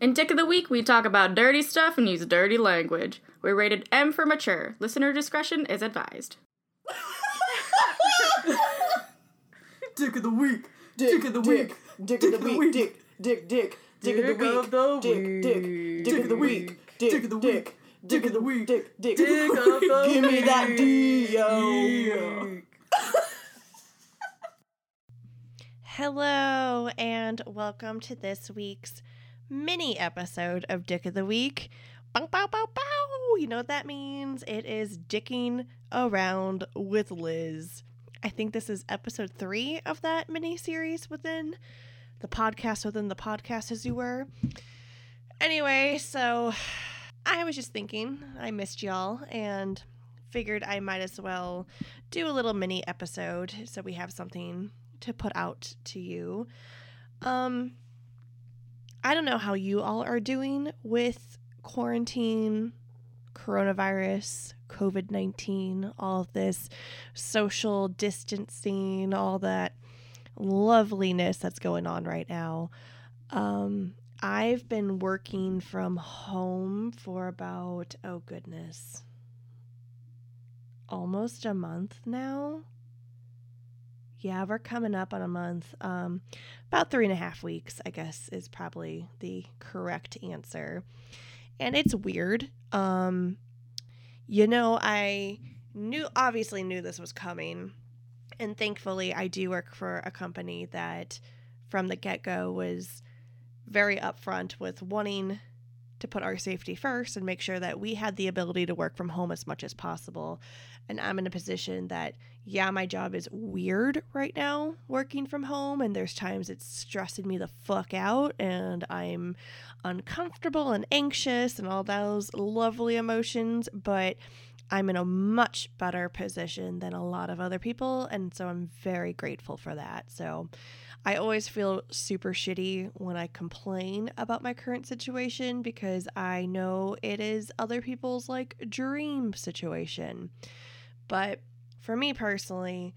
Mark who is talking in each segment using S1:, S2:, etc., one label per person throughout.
S1: In Dick of the Week, we talk about dirty stuff and use dirty language. We're rated M for mature. Listener discretion is advised.
S2: Dick of the week.
S3: Dick,
S2: of the
S3: dick,
S2: week.
S3: Dick of the week. Dick, dick, dick. Dick of the week. Dick, dick. Dick of the week.
S2: Dick of the week.
S3: Dick of the week. Dick, dick.
S2: Dick of the Week.
S3: Give me that D, yo.
S4: Hello, and welcome to this week's mini episode of Dick of the Week. Bow, bow, bow, bow. You know what that means? It is dicking around with Liz. I think this is episode three of that mini series within the podcast, within the podcast, as you were. Anyway, so I was just thinking, I missed y'all, and figured I might as well do a little mini episode so we have something to put out to you. Um I don't know how you all are doing with quarantine, coronavirus, COVID-19, all of this social distancing, all that loveliness that's going on right now. Um I've been working from home for about oh goodness. Almost a month now. Yeah, we're coming up on a month. Um, about three and a half weeks, I guess, is probably the correct answer. And it's weird. Um, you know, I knew, obviously, knew this was coming. And thankfully, I do work for a company that from the get go was very upfront with wanting to put our safety first and make sure that we had the ability to work from home as much as possible. And I'm in a position that, yeah, my job is weird right now working from home, and there's times it's stressing me the fuck out, and I'm uncomfortable and anxious and all those lovely emotions, but I'm in a much better position than a lot of other people, and so I'm very grateful for that. So, I always feel super shitty when I complain about my current situation because I know it is other people's like dream situation. But for me personally,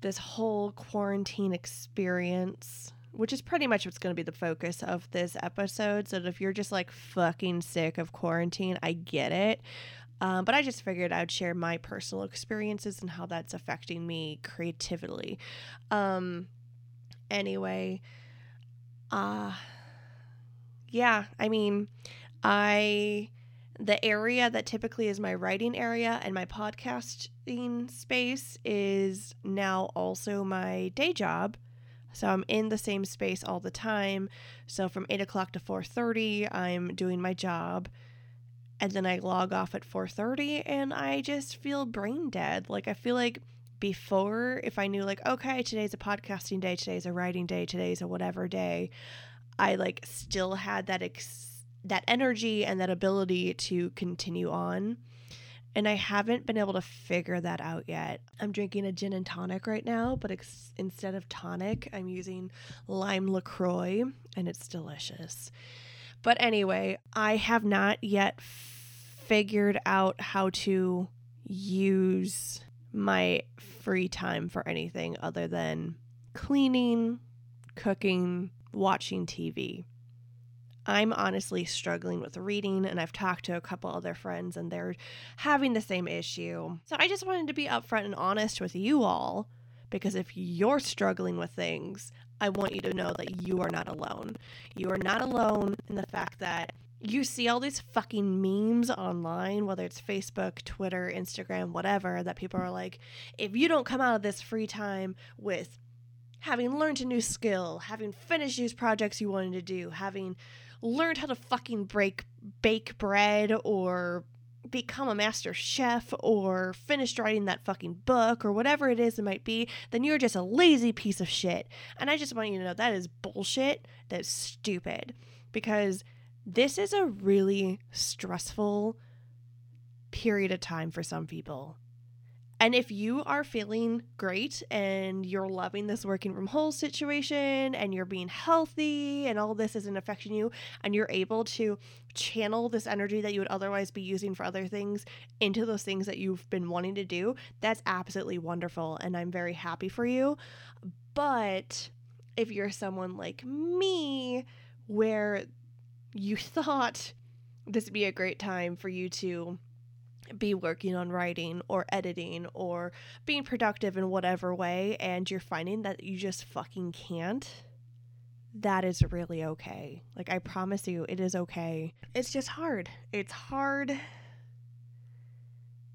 S4: this whole quarantine experience, which is pretty much what's going to be the focus of this episode. So if you're just like fucking sick of quarantine, I get it. Um, but I just figured I'd share my personal experiences and how that's affecting me creatively. Um, anyway uh yeah i mean i the area that typically is my writing area and my podcasting space is now also my day job. So i'm in the same space all the time. So from 8 o'clock to 4.30 i'm doing my job and then i log off at 4.30 and i just feel brain dead. Like i feel like before if I knew like okay today's a podcasting day today's a writing day today's a whatever day I like still had that ex- that energy and that ability to continue on and I haven't been able to figure that out yet. I'm drinking a gin and tonic right now, but ex- instead of tonic, I'm using lime LaCroix and it's delicious. But anyway, I have not yet figured out how to use my free time for anything other than cleaning, cooking, watching TV. I'm honestly struggling with reading, and I've talked to a couple other friends, and they're having the same issue. So I just wanted to be upfront and honest with you all because if you're struggling with things, I want you to know that you are not alone. You are not alone in the fact that you see all these fucking memes online, whether it's Facebook, Twitter, Instagram, whatever, that people are like, if you don't come out of this free time with having learned a new skill, having finished these projects you wanted to do, having learned how to fucking break bake bread or become a master chef or finished writing that fucking book or whatever it is it might be, then you're just a lazy piece of shit. And I just want you to know that is bullshit. That's stupid. Because this is a really stressful period of time for some people. And if you are feeling great and you're loving this working from home situation and you're being healthy and all this isn't affecting you and you're able to channel this energy that you would otherwise be using for other things into those things that you've been wanting to do, that's absolutely wonderful. And I'm very happy for you. But if you're someone like me, where you thought this would be a great time for you to be working on writing or editing or being productive in whatever way and you're finding that you just fucking can't, that is really okay. Like, I promise you, it is okay. It's just hard. It's hard.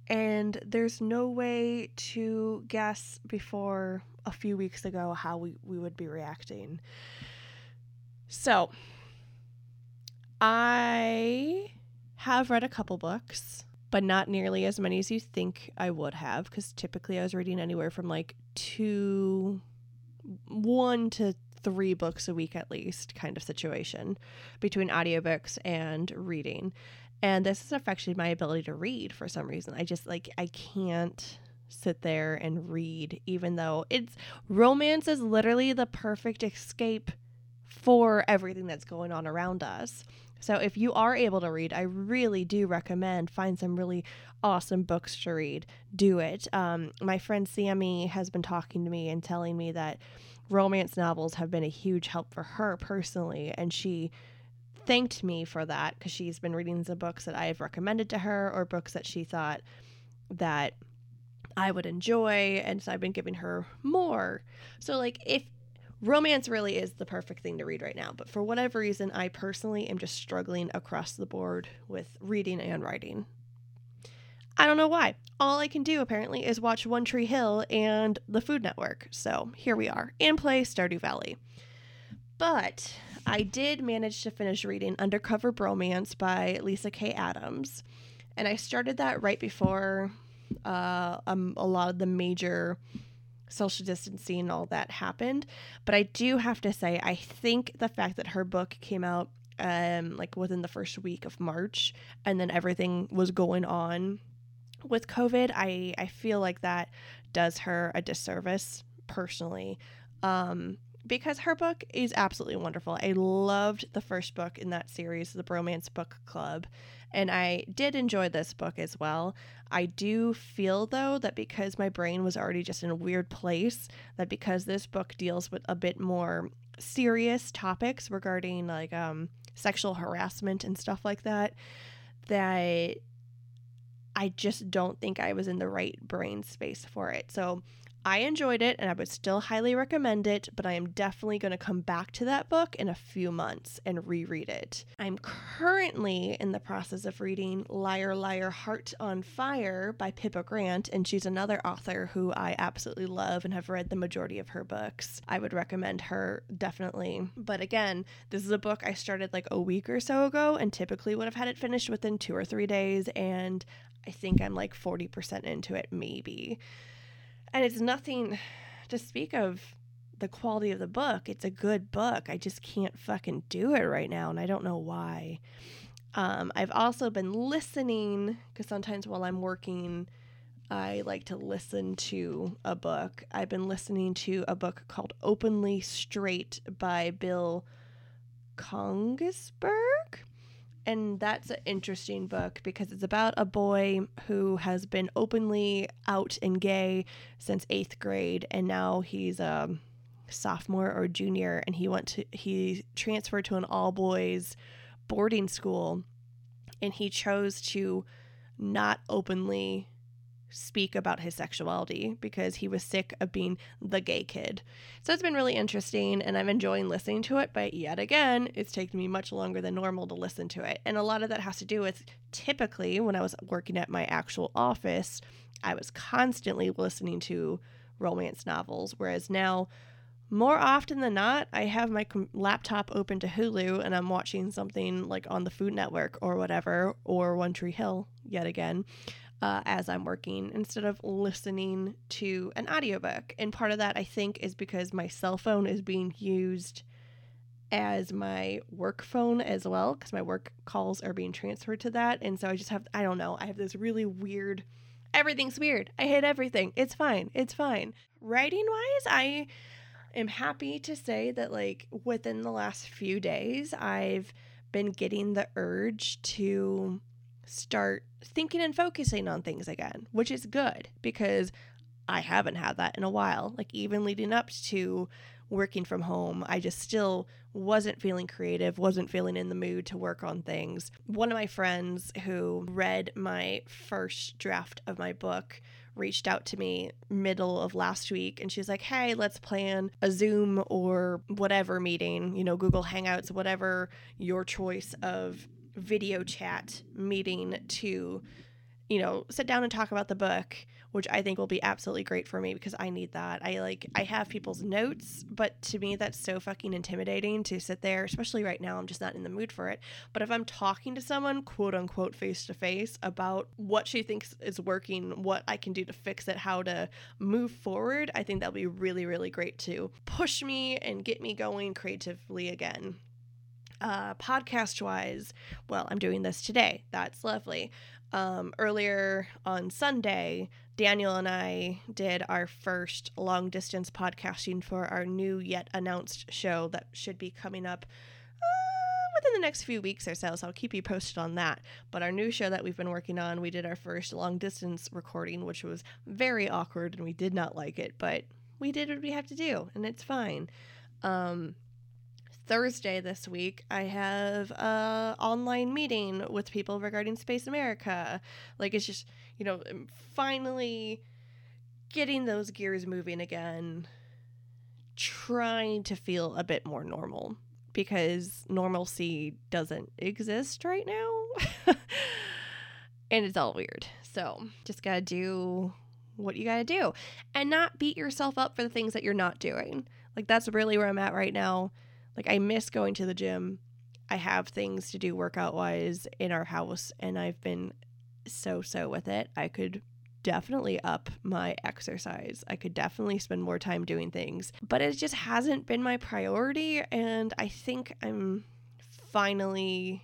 S4: And there's no way to guess before a few weeks ago how we, we would be reacting. So, I have read a couple books, but not nearly as many as you think I would have, because typically I was reading anywhere from like two, one to three books a week at least kind of situation between audiobooks and reading. And this has affected my ability to read for some reason. I just like, I can't sit there and read, even though it's romance is literally the perfect escape for everything that's going on around us. So if you are able to read, I really do recommend find some really awesome books to read. Do it. Um, my friend Sammy has been talking to me and telling me that romance novels have been a huge help for her personally, and she thanked me for that because she's been reading the books that I have recommended to her or books that she thought that I would enjoy, and so I've been giving her more. So like if romance really is the perfect thing to read right now. But for whatever reason, I personally am just struggling across the board with reading and writing. I don't know why. All I can do apparently is watch One Tree Hill and the Food Network. So here we are and play Stardew Valley. But I did manage to finish reading Undercover Bromance by Lisa Kay Adams. And I started that right before uh, um, a lot of the major social distancing and all that happened. But I do have to say, I think the fact that her book came out um, like within the first week of March and then everything was going on with COVID, I, I feel like that does her a disservice personally. Um, because her book is absolutely wonderful. I loved the first book in that series, the Bromance Book Club, and I did enjoy this book as well. I do feel though that because my brain was already just in a weird place, that because this book deals with a bit more serious topics regarding like um sexual harassment and stuff like that, that I just don't think I was in the right brain space for it. So I enjoyed it and I would still highly recommend it, but I am definitely going to come back to that book in a few months and reread it. I'm currently in the process of reading Liar Liar Heart on Fire by Pippa Grant, and she's another author who I absolutely love and have read the majority of her books. I would recommend her definitely. But again, this is a book I started like a week or so ago and typically would have had it finished within two or three days, and I think I'm like 40% into it, maybe. And it's nothing to speak of the quality of the book. It's a good book. I just can't fucking do it right now, and I don't know why. Um, I've also been listening because sometimes while I'm working, I like to listen to a book. I've been listening to a book called Openly Straight by Bill Konigsberg and that's an interesting book because it's about a boy who has been openly out and gay since eighth grade, and now he's a sophomore or junior, and he went to he transferred to an all boys boarding school, and he chose to not openly speak about his sexuality because he was sick of being the gay kid. So it's been really interesting and I'm enjoying listening to it, but yet again, it's taken me much longer than normal to listen to it. And a lot of that has to do with typically when I was working at my actual office, I was constantly listening to romance novels, whereas now more often than not, I have my laptop open to Hulu and I'm watching something like on the Food Network or whatever, or One Tree Hill yet again uh, as I'm working instead of listening to an audiobook. And part of that, I think, is because my cell phone is being used as my work phone as well, because my work calls are being transferred to that. And so I just have, I don't know, I have this really weird, everything's weird. I hate everything. It's fine. It's fine. Writing wise, I am happy to say that, like, within the last few days, I've been getting the urge to start thinking and focusing on things again, which is good because I haven't had that in a while. Like, even leading up to working from home. I just still wasn't feeling creative, wasn't feeling in the mood to work on things. One of my friends who read my first draft of my book reached out to me middle of last week and she's like, "Hey, let's plan a Zoom or whatever meeting, you know, Google Hangouts, whatever your choice of video chat meeting to you know, sit down and talk about the book, which I think will be absolutely great for me because I need that. I like I have people's notes, but to me that's so fucking intimidating to sit there, especially right now. I'm just not in the mood for it. But if I'm talking to someone, quote unquote, face to face about what she thinks is working, what I can do to fix it, how to move forward, I think that'll be really, really great to push me and get me going creatively again. Uh, podcast wise, well, I'm doing this today. That's lovely um, earlier on Sunday, Daniel and I did our first long distance podcasting for our new yet announced show that should be coming up uh, within the next few weeks or so. So I'll keep you posted on that. But our new show that we've been working on, we did our first long distance recording, which was very awkward and we did not like it, but we did what we have to do and it's fine. Um, Thursday this week, I have a online meeting with people regarding Space America. Like it's just, you know, finally getting those gears moving again, trying to feel a bit more normal because normalcy doesn't exist right now. and it's all weird. So, just got to do what you got to do and not beat yourself up for the things that you're not doing. Like that's really where I'm at right now like I miss going to the gym. I have things to do workout wise in our house and I've been so so with it. I could definitely up my exercise. I could definitely spend more time doing things, but it just hasn't been my priority and I think I'm finally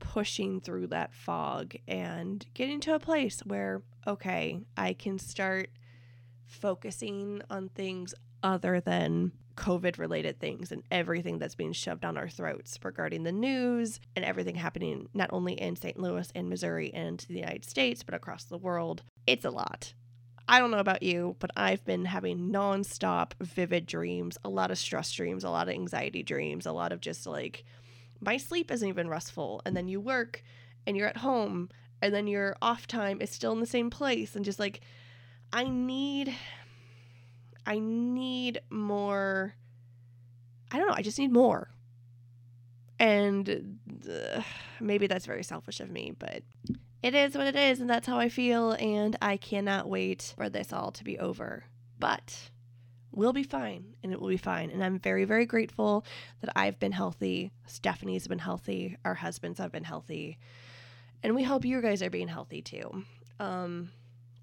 S4: pushing through that fog and getting to a place where okay, I can start focusing on things other than COVID related things and everything that's being shoved down our throats regarding the news and everything happening not only in St. Louis and Missouri and the United States, but across the world. It's a lot. I don't know about you, but I've been having nonstop vivid dreams, a lot of stress dreams, a lot of anxiety dreams, a lot of just like my sleep isn't even restful. And then you work and you're at home and then your off time is still in the same place and just like I need I need more. I don't know. I just need more. And uh, maybe that's very selfish of me, but it is what it is, and that's how I feel. And I cannot wait for this all to be over. But we'll be fine, and it will be fine. And I'm very, very grateful that I've been healthy. Stephanie's been healthy. Our husbands have been healthy. And we hope you guys are being healthy too. Um,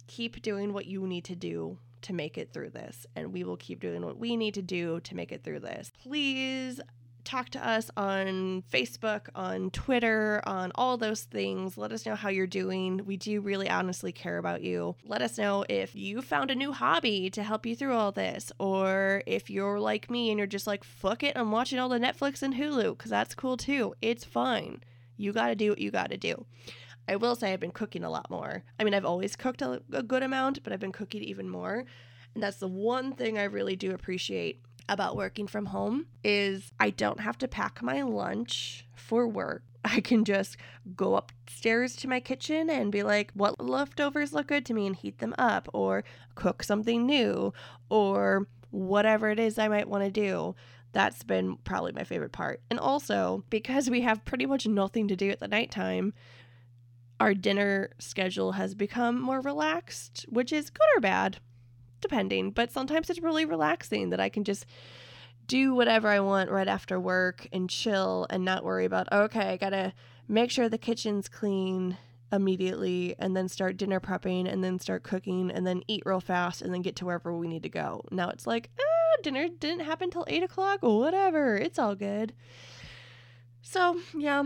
S4: keep doing what you need to do to make it through this, and we will keep doing what we need to do to make it through this. Please talk to us on Facebook, on Twitter, on all those things. Let us know how you're doing. We do really honestly care about you. Let us know if you found a new hobby to help you through all this, or if you're like me and you're just like, fuck it, I'm watching all the Netflix and Hulu, because that's cool too. It's fine. You got to do what you got to do. I will say I've been cooking a lot more. I mean, I've always cooked a, a good amount, but I've been cooking even more. And that's the one thing I really do appreciate about working from home is I don't have to pack my lunch for work. I can just go upstairs to my kitchen and be like, what leftovers look good to me and heat them up or cook something new or whatever it is I might want to do. That's been probably my favorite part. And also, because we have pretty much nothing to do at the nighttime, our dinner schedule has become more relaxed, which is good or bad, depending. But sometimes it's really relaxing that I can just do whatever I want right after work and chill and not worry about, okay, I gotta make sure the kitchen's clean immediately and then start dinner prepping and then start cooking and then eat real fast and then get to wherever we need to go. Now it's like, ah, dinner didn't happen till eight o'clock. Whatever. It's all good. So, yeah,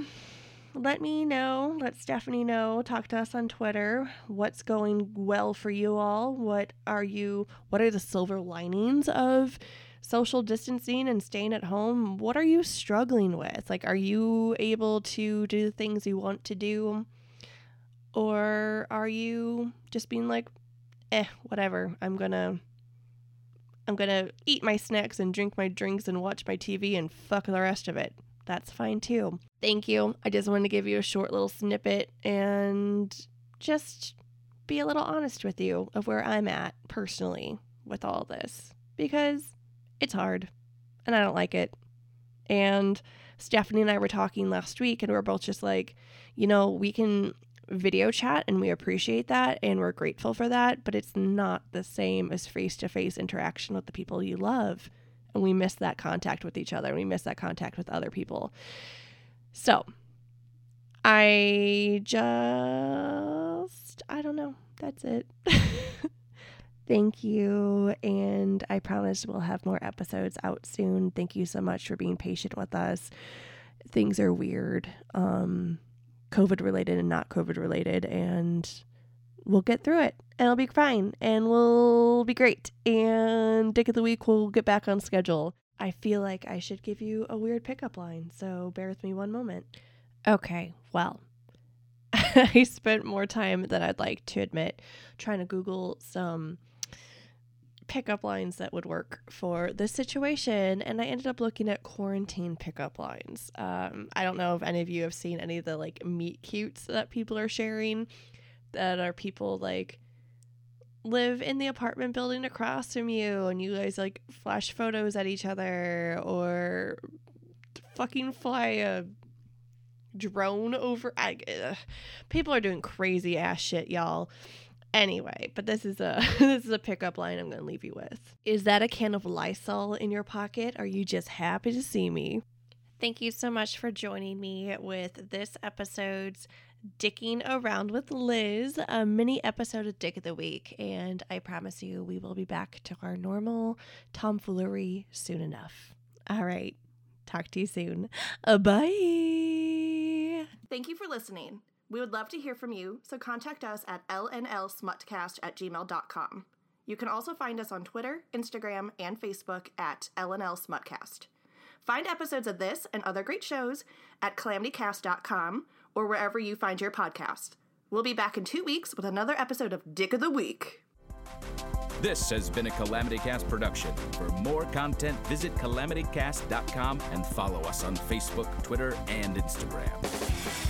S4: let me know, let Stephanie know, talk to us on Twitter. What's going well for you all? What are you what are the silver linings of social distancing and staying at home? What are you struggling with? Like are you able to do the things you want to do? Or are you just being like, "Eh, whatever. I'm going to I'm going to eat my snacks and drink my drinks and watch my TV and fuck the rest of it. That's fine too. Thank you. I just wanted to give you a short little snippet and just be a little honest with you of where I'm at personally with all this because it's hard and I don't like it. And Stephanie and I were talking last week and we are both just like, you know, we can video chat and we appreciate that and we're grateful for that, but it's not the same as face to face interaction with the people you love. And we miss that contact with each other and we miss that contact with other people. So I just, I don't know. That's it. Thank you. And I promise we'll have more episodes out soon. Thank you so much for being patient with us. Things are weird. Um, COVID related and not COVID related. And we'll get through it and it'll be fine and we'll be great. And Dick of the Week will get back on schedule. I feel like I should give you a weird pickup line, so bear with me one moment. Okay, well, I spent more time than I'd like to admit trying to Google some pickup lines that would work for this situation, and I ended up looking at quarantine pickup lines. Um, I don't know if any of you have seen any of the like meet cutes that people are sharing, that are people like live in the apartment building across from you, and you guys like flash photos at each other, or fucking fly a drone over. I, people are doing crazy ass shit, y'all. Anyway, but this is a this is a pickup line I'm to leave you with. Is that a can of Lysol in your pocket? Are you just happy to see me? Thank you so much for joining me with this episode's Dicking Around with Liz, a mini episode of Dick of the Week. And I promise you, we will be back to our normal tomfoolery soon enough. All right. Talk to you soon. Uh, bye.
S3: Thank you for listening. We would love to hear from you, so contact us at lnlsmutcast at gmail.com. You can also find us on Twitter, Instagram, and Facebook at lnlsmutcast. Find episodes of this and other great shows at calamitycast.com or wherever you find your podcast. We'll be back in two weeks with another episode of Dick of the Week.
S5: This has been a Calamity Cast production. For more content, visit calamitycast.com and follow us on Facebook, Twitter, and Instagram.